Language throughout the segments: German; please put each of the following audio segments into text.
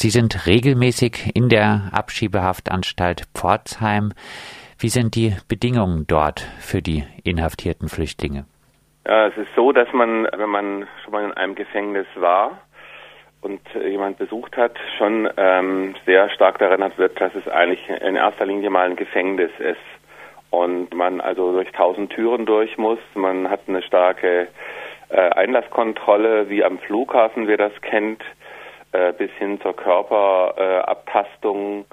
Sie sind regelmäßig in der Abschiebehaftanstalt Pforzheim. Wie sind die Bedingungen dort für die inhaftierten Flüchtlinge? Ja, es ist so, dass man, wenn man schon mal in einem Gefängnis war und jemand besucht hat, schon ähm, sehr stark erinnert wird, dass es eigentlich in erster Linie mal ein Gefängnis ist und man also durch tausend Türen durch muss. Man hat eine starke äh, Einlasskontrolle, wie am Flughafen, wer das kennt, äh, bis hin zur Körperabtastung. Äh,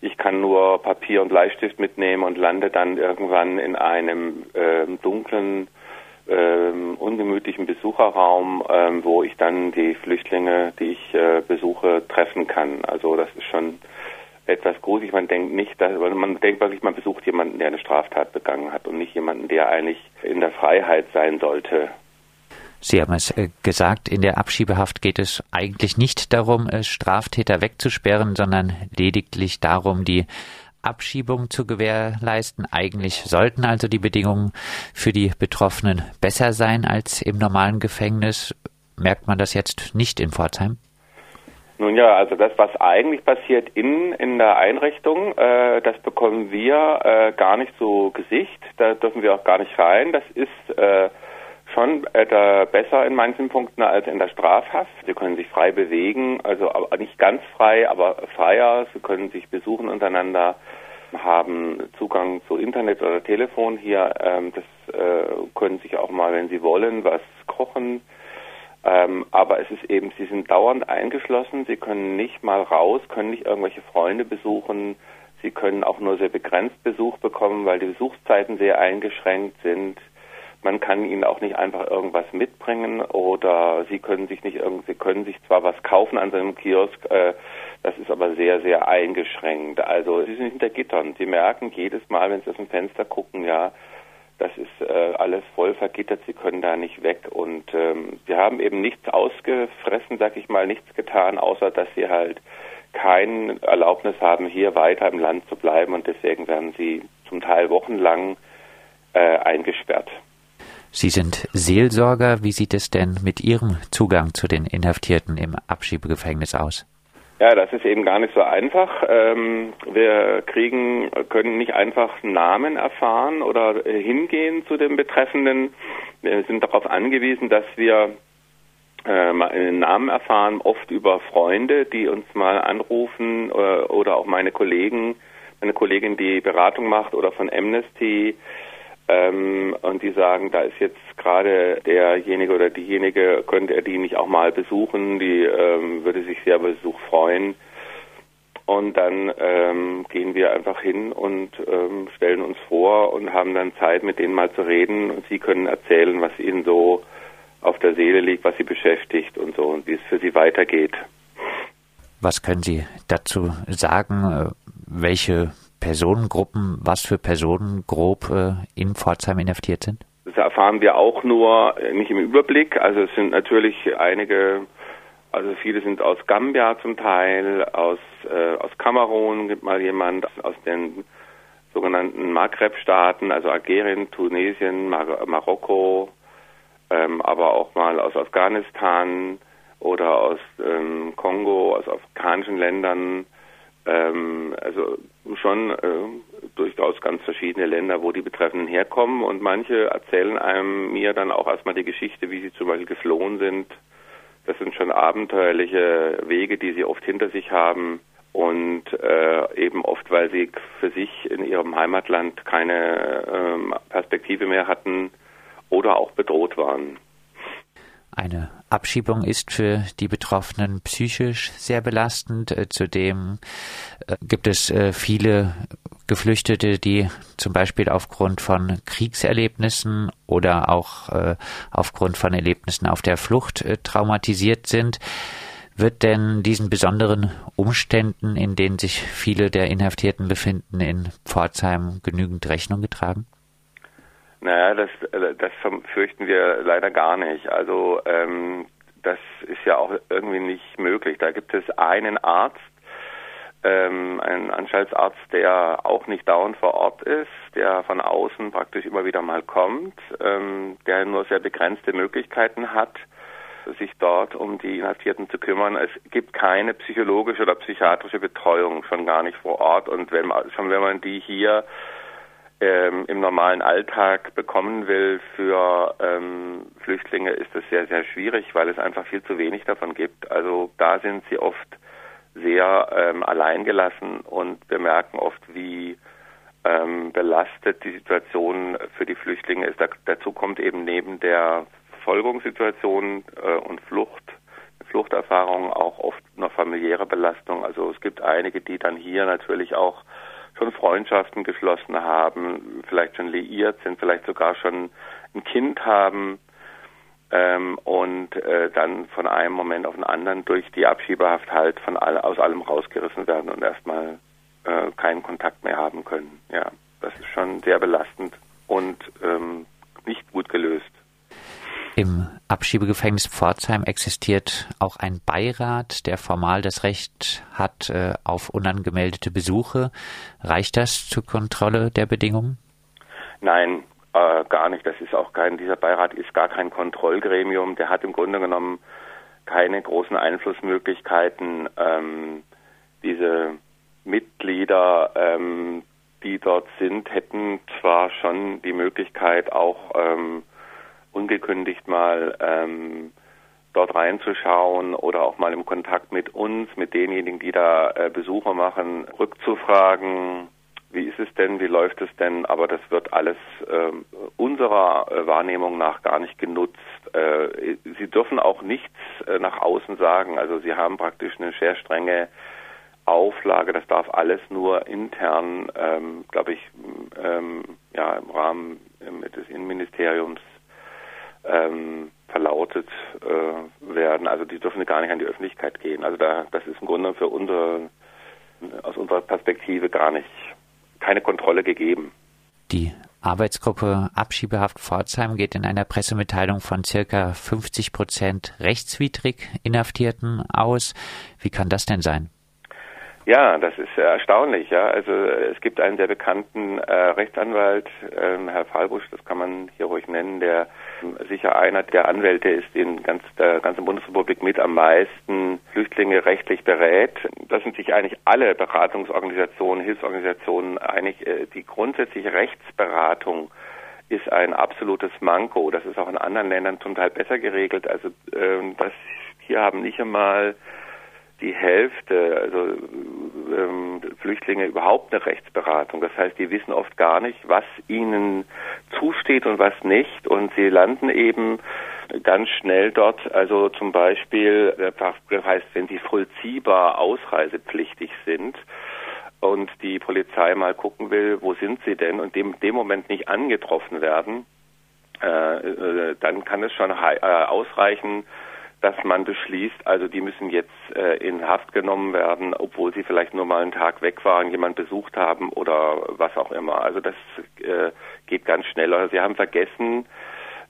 ich kann nur Papier und Bleistift mitnehmen und lande dann irgendwann in einem äh, dunklen, äh, ungemütlichen Besucherraum, äh, wo ich dann die Flüchtlinge, die ich äh, besuche, treffen kann. Also das ist schon etwas gruselig. Man denkt nicht, dass, man denkt wirklich, man besucht jemanden, der eine Straftat begangen hat und nicht jemanden, der eigentlich in der Freiheit sein sollte. Sie haben es äh, gesagt, in der Abschiebehaft geht es eigentlich nicht darum, äh, Straftäter wegzusperren, sondern lediglich darum, die Abschiebung zu gewährleisten. Eigentlich sollten also die Bedingungen für die Betroffenen besser sein als im normalen Gefängnis. Merkt man das jetzt nicht in Pforzheim? Nun ja, also das, was eigentlich passiert in, in der Einrichtung, äh, das bekommen wir äh, gar nicht zu Gesicht. Da dürfen wir auch gar nicht rein. Das ist äh, schon äh, besser in manchen Punkten als in der Strafhaft. Sie können sich frei bewegen, also nicht ganz frei, aber freier. Sie können sich besuchen untereinander, haben Zugang zu Internet oder Telefon hier. Ähm, das äh, können sich auch mal, wenn sie wollen, was kochen. Ähm, aber es ist eben, sie sind dauernd eingeschlossen. Sie können nicht mal raus, können nicht irgendwelche Freunde besuchen. Sie können auch nur sehr begrenzt Besuch bekommen, weil die Besuchszeiten sehr eingeschränkt sind. Man kann ihnen auch nicht einfach irgendwas mitbringen oder sie können sich nicht irgendwie, sie können sich zwar was kaufen an seinem Kiosk, äh, das ist aber sehr, sehr eingeschränkt. Also sie sind hinter Gittern. Sie merken jedes Mal, wenn sie aus dem Fenster gucken, ja, das ist äh, alles voll vergittert, sie können da nicht weg. Und ähm, sie haben eben nichts ausgefressen, sag ich mal, nichts getan, außer dass sie halt kein Erlaubnis haben, hier weiter im Land zu bleiben und deswegen werden sie zum Teil wochenlang äh, eingesperrt. Sie sind Seelsorger. Wie sieht es denn mit Ihrem Zugang zu den Inhaftierten im Abschiebegefängnis aus? Ja, das ist eben gar nicht so einfach. Ähm, wir kriegen, können nicht einfach Namen erfahren oder hingehen zu den Betreffenden. Wir sind darauf angewiesen, dass wir äh, einen Namen erfahren, oft über Freunde, die uns mal anrufen oder, oder auch meine Kollegen, meine Kollegin, die Beratung macht oder von Amnesty ähm, und die sagen, da ist jetzt gerade derjenige oder diejenige, könnte er die nicht auch mal besuchen, die ähm, würde sich sehr über Besuch freuen. Und dann ähm, gehen wir einfach hin und ähm, stellen uns vor und haben dann Zeit, mit denen mal zu reden. Und sie können erzählen, was ihnen so auf der Seele liegt, was sie beschäftigt und so und wie es für sie weitergeht. Was können Sie dazu sagen? Welche Personengruppen, was für Personen grob äh, in Pforzheim inhaftiert sind? Das erfahren wir auch nur äh, nicht im Überblick. Also es sind natürlich einige, also viele sind aus Gambia zum Teil, aus, äh, aus Kamerun gibt mal jemand, aus den sogenannten Maghreb-Staaten, also Algerien, Tunesien, Mar Marokko, ähm, aber auch mal aus Afghanistan oder aus ähm, Kongo, aus afrikanischen Ländern. Ähm, also schon äh, durchaus ganz verschiedene Länder, wo die Betreffenden herkommen und manche erzählen einem mir dann auch erstmal die Geschichte, wie sie zum Beispiel geflohen sind. Das sind schon abenteuerliche Wege, die sie oft hinter sich haben und äh, eben oft, weil sie für sich in ihrem Heimatland keine äh, Perspektive mehr hatten oder auch bedroht waren. Eine Abschiebung ist für die Betroffenen psychisch sehr belastend. Äh, zudem äh, gibt es äh, viele Geflüchtete, die zum Beispiel aufgrund von Kriegserlebnissen oder auch aufgrund von Erlebnissen auf der Flucht traumatisiert sind. Wird denn diesen besonderen Umständen, in denen sich viele der Inhaftierten befinden, in Pforzheim genügend Rechnung getragen? Naja, das, äh, das fürchten wir leider gar nicht. Also ähm, das ist ja auch irgendwie nicht möglich. Da gibt es einen Arzt, ähm, einen Anstaltsarzt, der auch nicht dauernd vor Ort ist, der von außen praktisch immer wieder mal kommt, ähm, der nur sehr begrenzte Möglichkeiten hat. sich dort um die Inhaftierten zu kümmern. Es gibt keine psychologische oder psychiatrische Betreuung, schon gar nicht vor Ort. Und wenn man, schon wenn man die hier ähm, im normalen Alltag bekommen will für ähm, Flüchtlinge, ist das sehr, sehr schwierig, weil es einfach viel zu wenig davon gibt. Also da sind sie oft sehr ähm, alleingelassen und wir merken oft, wie ähm, belastet die Situation für die Flüchtlinge ist. Da, dazu kommt eben neben der Verfolgungssituation äh, und Flucht, Fluchterfahrung auch oft noch familiäre Belastung. Also es gibt einige, die dann hier natürlich auch schon Freundschaften geschlossen haben, vielleicht schon liiert sind, vielleicht sogar schon ein Kind haben ähm, und äh, dann von einem Moment auf den anderen durch die Abschiebehaft halt von all, aus allem rausgerissen werden und erstmal äh, keinen Kontakt mehr haben können. Ja, das ist schon sehr belastend und ähm, nicht gut gelöst. Im Abschiebegefängnis Pforzheim existiert auch ein Beirat, der formal das Recht hat äh, auf unangemeldete Besuche. Reicht das zur Kontrolle der Bedingungen? Nein, äh, gar nicht. Das ist auch kein, dieser Beirat ist gar kein Kontrollgremium. Der hat im Grunde genommen keine großen Einflussmöglichkeiten. Ähm, diese Mitglieder, ähm, die dort sind, hätten zwar schon die Möglichkeit, auch ähm, ungekündigt mal ähm, dort reinzuschauen oder auch mal im Kontakt mit uns, mit denjenigen, die da äh, Besuche machen, rückzufragen, wie ist es denn, wie läuft es denn, aber das wird alles äh, unserer Wahrnehmung nach gar nicht genutzt. Äh, sie dürfen auch nichts äh, nach außen sagen, also sie haben praktisch eine sehr strenge Auflage, das darf alles nur intern, ähm, glaube ich, ähm, ja, im Rahmen ähm, des Innenministeriums ähm, verlautet äh, werden. Also die dürfen gar nicht an die Öffentlichkeit gehen. Also da, das ist im Grunde für unsere, aus unserer Perspektive gar nicht, keine Kontrolle gegeben. Die Arbeitsgruppe Abschiebehaft Pforzheim geht in einer Pressemitteilung von circa 50 Prozent rechtswidrig Inhaftierten aus. Wie kann das denn sein? Ja, das ist erstaunlich. Ja, also es gibt einen sehr bekannten äh, Rechtsanwalt, äh, Herr Fallbusch, das kann man hier ruhig nennen, der äh, sicher einer der Anwälte ist, in ganz der ganzen Bundesrepublik mit am meisten Flüchtlinge rechtlich berät. Da sind sich eigentlich alle Beratungsorganisationen, Hilfsorganisationen einig. Äh, die grundsätzliche Rechtsberatung ist ein absolutes Manko. Das ist auch in anderen Ländern zum Teil besser geregelt. Also äh, das hier haben nicht einmal die Hälfte, also ähm, Flüchtlinge überhaupt eine Rechtsberatung. Das heißt, die wissen oft gar nicht, was ihnen zusteht und was nicht. Und sie landen eben ganz schnell dort, also zum Beispiel, das heißt, wenn sie vollziehbar ausreisepflichtig sind, und die Polizei mal gucken will, wo sind sie denn und dem dem Moment nicht angetroffen werden, äh, äh, dann kann es schon äh, ausreichen, dass man beschließt, also die müssen jetzt äh, in Haft genommen werden, obwohl sie vielleicht nur mal einen Tag weg waren, jemand besucht haben oder was auch immer. Also das äh, geht ganz schnell. Also sie haben vergessen,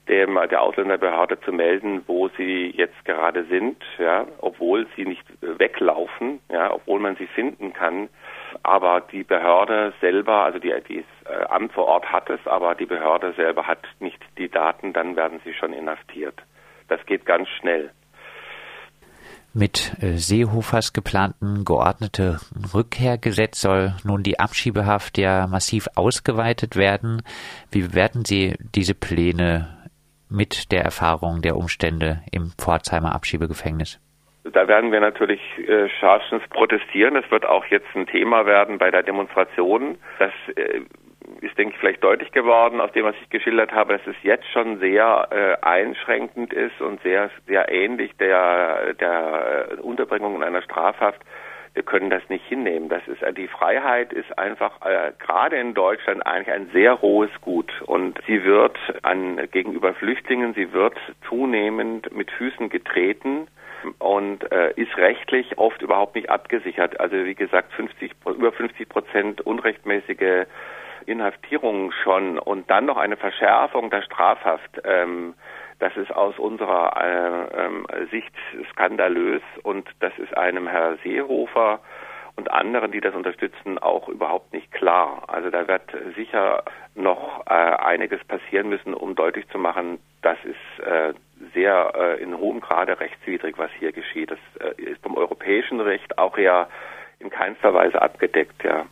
dem, der Ausländerbehörde zu melden, wo sie jetzt gerade sind, ja, obwohl sie nicht weglaufen, ja, obwohl man sie finden kann. Aber die Behörde selber, also die, das äh, Amt vor Ort hat es, aber die Behörde selber hat nicht die Daten, dann werden sie schon inhaftiert. Das geht ganz schnell. Mit äh, Seehofers geplanten geordnete Rückkehrgesetz soll nun die Abschiebehaft ja massiv ausgeweitet werden. Wie bewerten Sie diese Pläne mit der Erfahrung der Umstände im Pforzheimer Abschiebegefängnis? Da werden wir natürlich äh, scharfstens protestieren. Das wird auch jetzt ein Thema werden bei der Demonstration. Das äh, ist, denke ich, vielleicht deutlich geworden aus dem, was ich geschildert habe, dass es jetzt schon sehr äh, einschränkend ist und sehr, sehr ähnlich der, der Unterbringung in einer Strafhaft. Wir können das nicht hinnehmen. Das ist die Freiheit ist einfach äh, gerade in Deutschland eigentlich ein sehr hohes Gut und sie wird an gegenüber Flüchtlingen, sie wird zunehmend mit Füßen getreten und äh, ist rechtlich oft überhaupt nicht abgesichert. Also wie gesagt, 50 über 50 Prozent unrechtmäßige Inhaftierung schon und dann noch eine Verschärfung der Strafhaft, ähm, das ist aus unserer äh, äh, Sicht skandalös und das ist einem Herr Seehofer und anderen, die das unterstützen, auch überhaupt nicht klar. Also da wird sicher noch äh, einiges passieren müssen, um deutlich zu machen, das ist äh, sehr in hohem Grade rechtswidrig, was hier geschieht. Das ist vom europäischen Recht auch ja in keinster Weise abgedeckt, ja.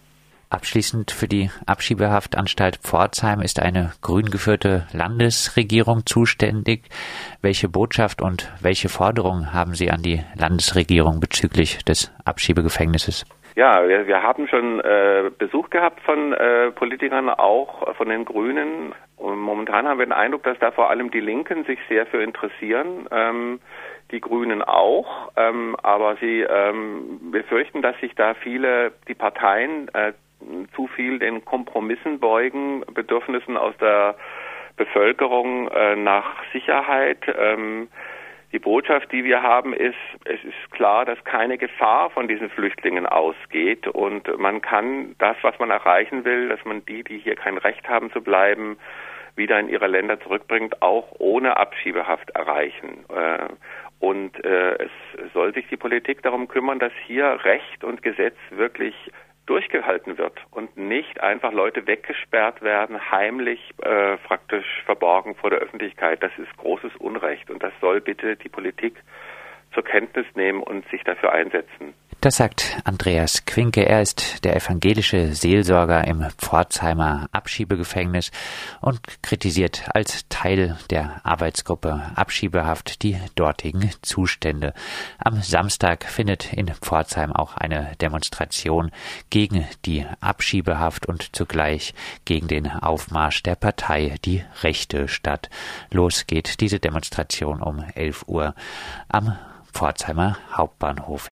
Abschließend für die Abschiebehaftanstalt Pforzheim ist eine grün geführte Landesregierung zuständig. Welche Botschaft und welche Forderungen haben Sie an die Landesregierung bezüglich des Abschiebegefängnisses? Ja, wir, wir haben schon äh, Besuch gehabt von äh, Politikern, auch von den Grünen. Und momentan haben wir den Eindruck, dass da vor allem die Linken sich sehr für interessieren, ähm, die Grünen auch. Ähm, aber sie ähm, befürchten, dass sich da viele, die Parteien äh, zu viel den Kompromissen beugen, Bedürfnissen aus der Bevölkerung äh, nach Sicherheit. Ähm, die Botschaft, die wir haben, ist, es ist klar, dass keine Gefahr von diesen Flüchtlingen ausgeht und man kann das, was man erreichen will, dass man die, die hier kein Recht haben zu bleiben, wieder in ihre Länder zurückbringt, auch ohne Abschiebehaft erreichen. Äh, und äh, es soll sich die Politik darum kümmern, dass hier Recht und Gesetz wirklich durchgehalten wird und nicht einfach Leute weggesperrt werden, heimlich äh, praktisch verborgen vor der Öffentlichkeit. Das ist großes Unrecht und das soll bitte die Politik zur Kenntnis nehmen und sich dafür einsetzen. Das sagt Andreas Quinke. Er ist der evangelische Seelsorger im Pforzheimer Abschiebegefängnis und kritisiert als Teil der Arbeitsgruppe Abschiebehaft die dortigen Zustände. Am Samstag findet in Pforzheim auch eine Demonstration gegen die Abschiebehaft und zugleich gegen den Aufmarsch der Partei Die Rechte statt. Los geht diese Demonstration um 11 Uhr am Pforzheimer Hauptbahnhof.